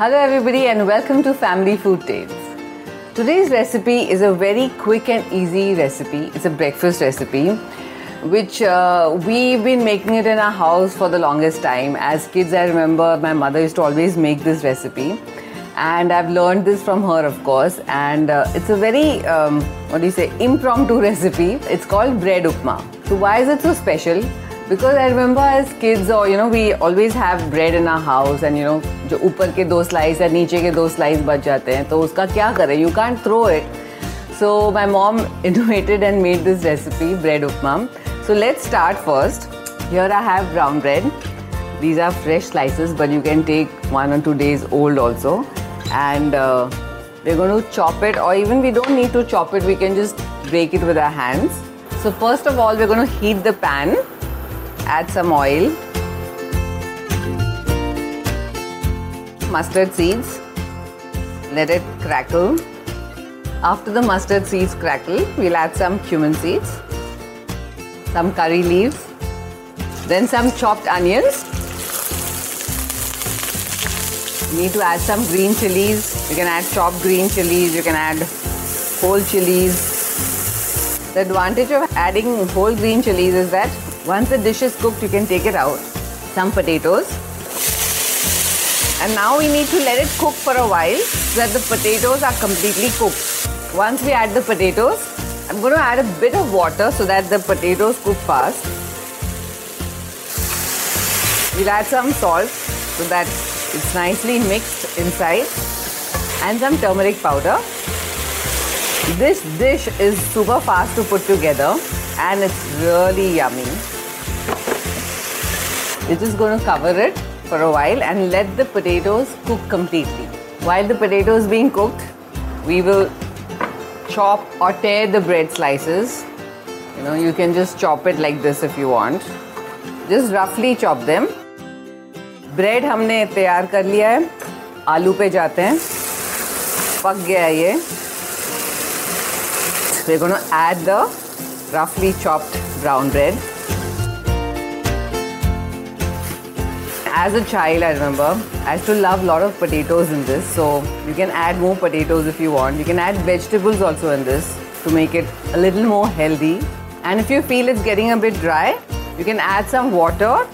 Hello, everybody, and welcome to Family Food Tales. Today's recipe is a very quick and easy recipe. It's a breakfast recipe, which uh, we've been making it in our house for the longest time. As kids, I remember my mother used to always make this recipe, and I've learned this from her, of course. And uh, it's a very, um, what do you say, impromptu recipe. It's called bread upma. So, why is it so special? Because I remember as kids, or you know, we always have bread in our house, and you know, जो ऊपर के दो slice या नीचे के दो slice बच जाते हैं तो उसका क्या करें? You can't throw it so my mom innovated and made this recipe bread upma so let's start first here I have brown bread these are fresh slices but you can take one or two days old also and they go to chop it or even we don't need to chop it we can just break it with our hands so first of all we gonna to heat the pan add some oil mustard seeds, let it crackle. After the mustard seeds crackle, we'll add some cumin seeds, some curry leaves, then some chopped onions. You need to add some green chilies. You can add chopped green chilies, you can add whole chilies. The advantage of adding whole green chilies is that once the dish is cooked, you can take it out. Some potatoes. And now we need to let it cook for a while so that the potatoes are completely cooked. Once we add the potatoes, I'm going to add a bit of water so that the potatoes cook fast. We'll add some salt so that it's nicely mixed inside and some turmeric powder. This dish is super fast to put together and it's really yummy. We're just going to cover it for a while and let the potatoes cook completely. While the potatoes being cooked, we will chop or tear the bread slices. You know, you can just chop it like this if you want. Just roughly chop them. Bread हमने तैयार कर लिया है आलू पे जाते हैं पक गया है ये we're going to add the roughly chopped brown bread. As a child, I remember, I used to love a lot of potatoes in this. So you can add more potatoes if you want. You can add vegetables also in this to make it a little more healthy. And if you feel it's getting a bit dry, you can add some water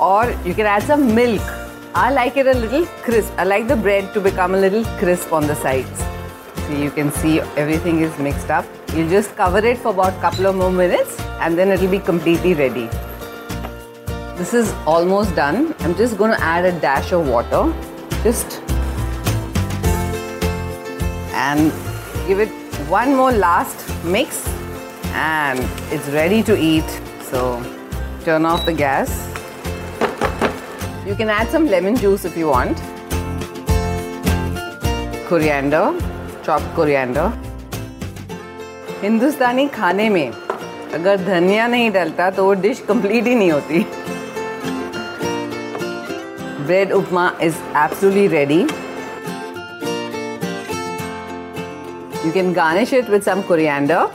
or you can add some milk. I like it a little crisp. I like the bread to become a little crisp on the sides. So you can see everything is mixed up. You just cover it for about a couple of more minutes and then it'll be completely ready. This is almost done. I'm just going to add a dash of water. Just and give it one more last mix and it's ready to eat. So turn off the gas. You can add some lemon juice if you want. Coriander, chopped coriander. हिंदुस्तानी खाने में अगर धनिया नहीं डलता तो वो dish complete ही नहीं होती bread upma is absolutely ready. You can garnish it with some coriander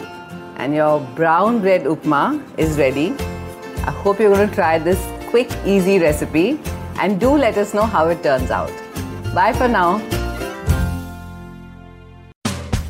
and your brown bread upma is ready. I hope you're going to try this quick, easy recipe and do let us know how it turns out. Bye for now.